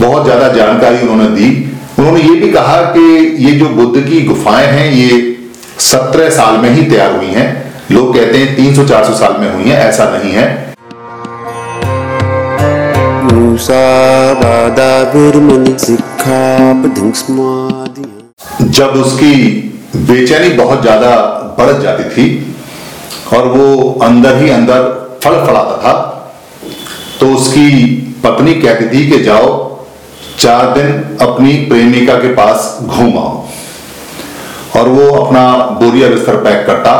बहुत ज़्यादा जानकारी उन्होंने दी। उन्होंने ये भी कहा कि ये जो बुद्ध की गुफाएँ हैं ये सत्रह साल में ही तैयार हुई हैं। लोग कहते हैं 300-400 साल में हुई हैं ऐसा नहीं है। जब उसकी बेचैनी बहुत ज़्यादा बढ़ जाती थी और वो अंदर ही अंदर फल फड़ाता था तो उसकी पत्नी कहती थी कि जाओ चार दिन अपनी प्रेमिका के पास घूमा और वो अपना बोरिया बिस्तर पैक करता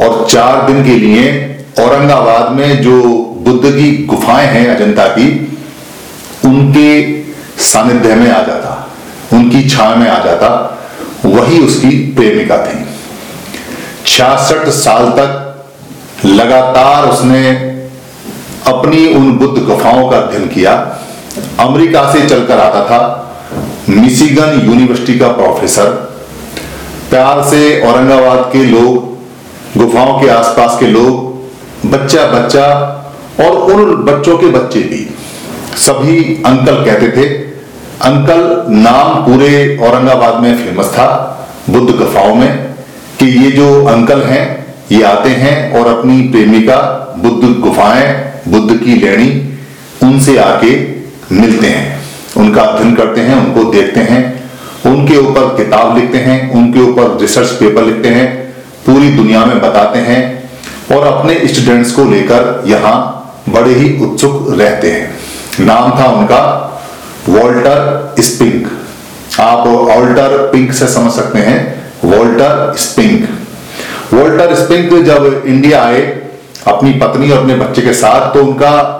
और चार दिन के लिए औरंगाबाद में जो बुद्ध की गुफाएँ हैं अजंता की, उनके सानिध्य में आ जाता, उनकी छाया में आ जाता, वही उसकी प्रेमिका थी। छियासठ साल तक लगातार उसने अपनी उन बुद्ध गुफाओं का अध्ययन किया अमेरिका से चलकर आता था। मिशिगन यूनिवर्सिटी का प्रोफेसर। प्यार से औरंगाबाद के लोग, गुफाओं के आसपास के लोग बच्चा बच्चा और उन बच्चों के बच्चे भी। सभी अंकल कहते थे, अंकल, नाम पूरे औरंगाबाद में फ़ेमस था, बुद्ध गुफाओं में, कि ये जो अंकल हैं, ये आते हैं और अपनी प्रेमिका बुद्ध गुफाएँ, बुद्ध की लेनी उनसे आके मिलते हैं। उनका अध्ययन करते हैं, उनको देखते हैं, उनके ऊपर किताब लिखते हैं, उनके ऊपर रिसर्च पेपर लिखते हैं, पूरी दुनिया में बताते हैं और अपने स्टूडेंट्स को लेकर यहाँ बड़े ही उत्सुक रहते हैं। नाम था उनका वॉल्टर स्पिंक। आप ऑल्टर पिंक से समझ सकते हैं। Walter Spink. वॉल्टर स्पिंक जब इंडिया आए, अपनी पत्नी और अपने बच्चे के साथ तो उनका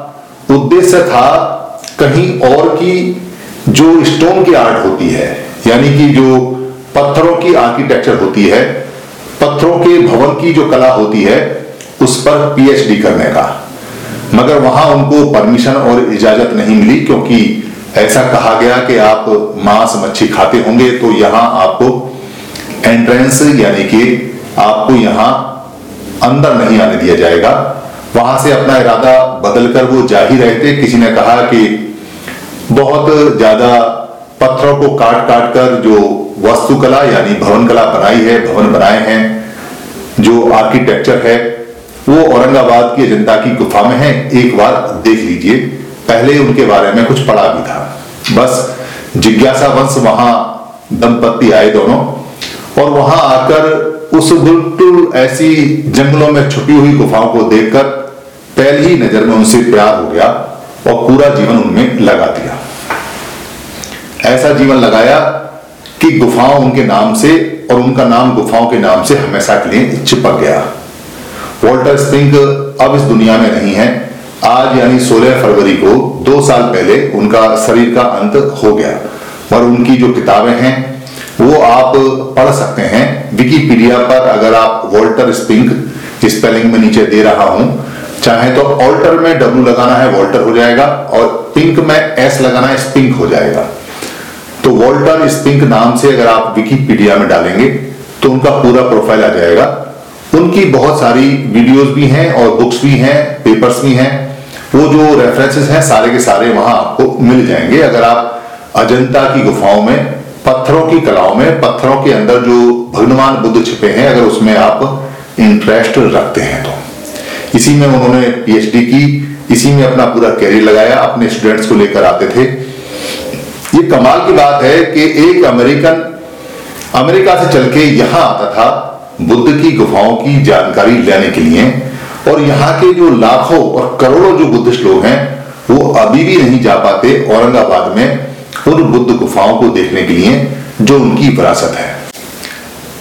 उद्देश्य था कहीं और की जो स्टोन की आर्ट होती है, यानी कि जो पत्थरों की आर्किटेक्चर होती है, पत्थरों के भवन की जो कला होती है, उस पर पीएचडी करने का। मगर वहाँ उनको परमिशन और इजाज़त नहीं मिली, क्योंकि ऐसा कहा गया कि आप मांस मच्छी खाते होंगे तो यहाँ आपको एंट्रेंस यानी कि आपको यहाँ अंदर नहीं आने दिया जाएगा। वहाँ से अपना इरादा बदलकर वो जा ही रहे थे। किसी ने कहा कि बहुत ज़्यादा पत्थरों को काट काट कर जो वास्तुकला यानी भवन कला बनाई है, भवन बनाए हैं, जो आर्किटेक्चर है, वो औरंगाबाद की जनता की गुफा में है। एक बार देख लीजिए, पहले उनके बारे में कुछ पढ़ा भी था। बस जिज्ञासा वंश वहाँ दंपत्ति आए दोनों, और वहाँ आकर उस बिल्कुल ऐसी जंगलों में छुपी हुई गुफाओं को देखकर पहली नज़र में उनसे प्यार हो गया और पूरा जीवन उनमें लगा दिया। जीवन लगाया कि गुफाओं उनके नाम से और उनका नाम गुफाओं के नाम से हमेशा के लिए चिपक गया। वॉल्टर स्पिंग अब इस दुनिया में नहीं है। आज यानी 16 फरवरी को दो साल पहले उनका शरीर का अंत हो गया। और उनकी जो किताबें हैं, वो आप पढ़ सकते हैं। विकीपीडिया पर अगर आप वॉल्टर स्पिंक स्पेलिंग में नीचे दे रहा हूँ, चाहे तो ऑल्टर में डब्ल्यू लगाना है, वॉल्टर हो जाएगा, और पिंक में एस लगाना है स्पिंक हो जाएगा। तो वॉल्टर स्पिंक नाम से अगर आप विकीपीडिया में डालेंगे तो उनका पूरा प्रोफ़ाइल आ जाएगा। उनकी बहुत सारी वीडियोस भी हैं और बुक्स भी हैं, पेपर्स भी हैं। वो जो रेफरेंसेस हैं, सारे के सारे वहाँ आपको मिल जाएँगे। अगर आप अजंता की गुफाओं में, पत्थरों की कलाओं में, पत्थरों के अंदर जो भगवान बुद्ध छिपे हैं, अगर उसमें आप इंटरेस्ट रखते हैं तो। इसी में उन्होंने पीएचडी की, इसी में अपना पूरा कैरियर लगाया। अपने स्टूडेंट्स को लेकर आते थे। कमाल की बात है कि एक अमेरिकन अमेरिका से चल के यहाँ आता था बुद्ध की गुफाओं की जानकारी लेने के लिए। और यहाँ के जो लाखों और करोड़ों जो बुद्धिस्ट लोग हैं, वो अभी भी नहीं जा पाते औरंगाबाद में उन बुद्ध गुफाओं को देखने के लिए, जो उनकी विरासत है।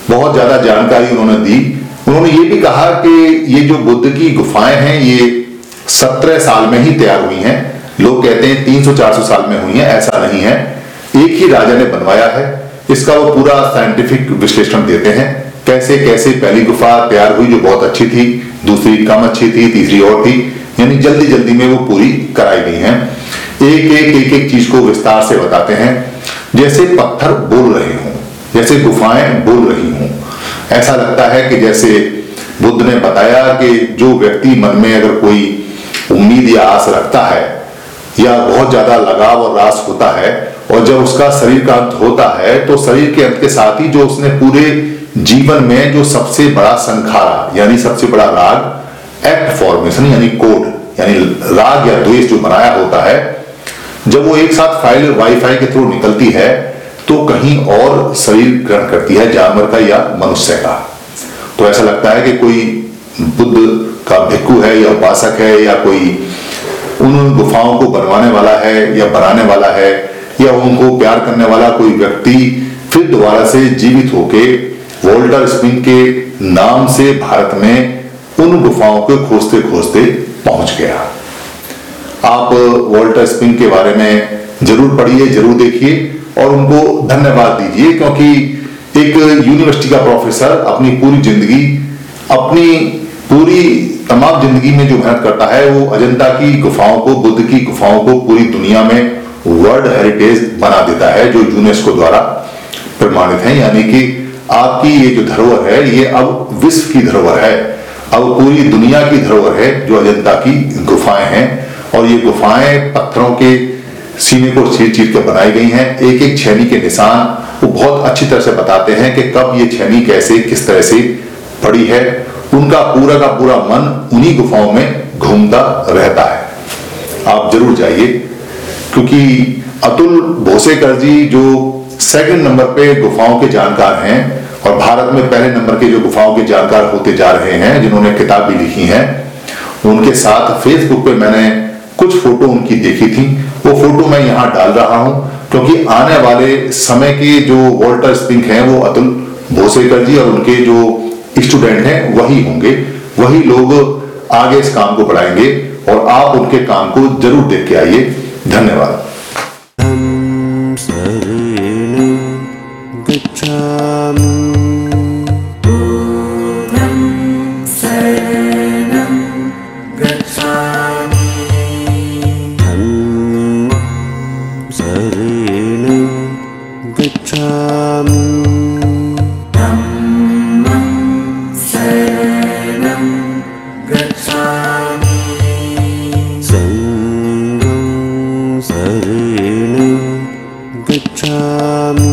बहुत ज़्यादा जानकारी उन्होंने दी। उन्होंने ये भी कहा कि ये जो बुद्ध की गुफाएँ हैं, ये सत्रह साल में ही तैयार हुई हैं। लोग कहते हैं 300-400 साल में हुई हैं, ऐसा नहीं है। एक ही राजा ने बनवाया है। इसका वो पूरा साइंटिफिक विश्लेषण देते हैं। कैसे कैसे, पहली गुफा तैयार हुई जो बहुत अच्छी थी, दूसरी कम अच्छी थी, तीसरी और थी, यानी जल्दी जल्दी में वो पूरी कराई गई है। एक एक एक एक चीज़ को विस्तार से बताते हैं। जैसे पत्थर बोल रहे हों, जैसे गुफाएँ बोल रही हों, ऐसा लगता है कि जैसे बुद्ध ने बताया कि जो व्यक्ति मन में अगर कोई उम्मीद या आस रखता है, या बहुत ज़्यादा लगाव और रास होता है उसका शरीर का अंत होता है तो शरीर के अंत के साथ ही जो उसने पूरे जीवन में जो सबसे बड़ा संखारा, यानी सबसे बड़ा राग एक्ट फॉर्मेशन यानी कोड यानी राग या द्वेष जो बनाया होता है, जब वो एक साथ फ़ाइल वाईफाई के थ्रू निकलती है तो कहीं और शरीर ग्रहण करती है, जानवर का या मनुष्य का। तो ऐसा लगता है कि कोई बुद्ध का भिक्खु है, या उपासक है, या कोई उन गुफाओं को बनवाने वाला है, या बनाने वाला है या उनको प्यार करने वाला कोई व्यक्ति फिर दोबारा से जीवित होके वोल्टर स्पिन के नाम से भारत में उन गुफाओं को खोजते खोजते पहुँच गया। आप वोल्टर स्पिन के बारे में ज़रूर पढ़िए, ज़रूर देखिए और उनको धन्यवाद दीजिए क्योंकि एक यूनिवर्सिटी का प्रोफेसर अपनी पूरी ज़िंदगी, अपनी पूरी तमाम ज़िंदगी में जो मेहनत करता है, वो अजंता की गुफाओं को, बुद्ध की गुफाओं को पूरी दुनिया में वर्ल्ड हेरिटेज बना देता है, जो यूनेस्को द्वारा प्रमाणित है। यानी कि आपकी ये जो धरोहर है, ये अब विश्व की धरोहर है। अब पूरी दुनिया की धरोहर है, जो अजंता की गुफाएँ हैं। और ये गुफाएँ पत्थरों के सीने को चीर चीर के बनाई गई हैं। एक एक छैनी के निशान वो बहुत अच्छी तरह से बताते हैं कि कब ये छैनी कैसे, किस तरह से पड़ी है। उनका पूरा का पूरा मन उन्हीं गुफाओं में घूमता रहता है। आप ज़रूर जाइए। क्योंकि अतुल भोसेकर जी जो सेकंड नंबर पे गुफाओं के जानकार हैं और भारत में पहले नंबर के जो गुफाओं के जानकार होते जा रहे हैं, जिन्होंने किताब भी लिखी है, उनके साथ फेसबुक पे मैंने कुछ फ़ोटो उनकी देखी थी। वो फ़ोटो मैं यहाँ डाल रहा हूँ, क्योंकि आने वाले समय के जो वॉल्टर स्पिंक हैं, वो अतुल भोसेकर जी और उनके जो स्टूडेंट हैं, वही होंगे। वही लोग आगे इस काम को बढ़ाएँगे और आप उनके काम को ज़रूर देख के आइए। धन्यवाद गच्छामि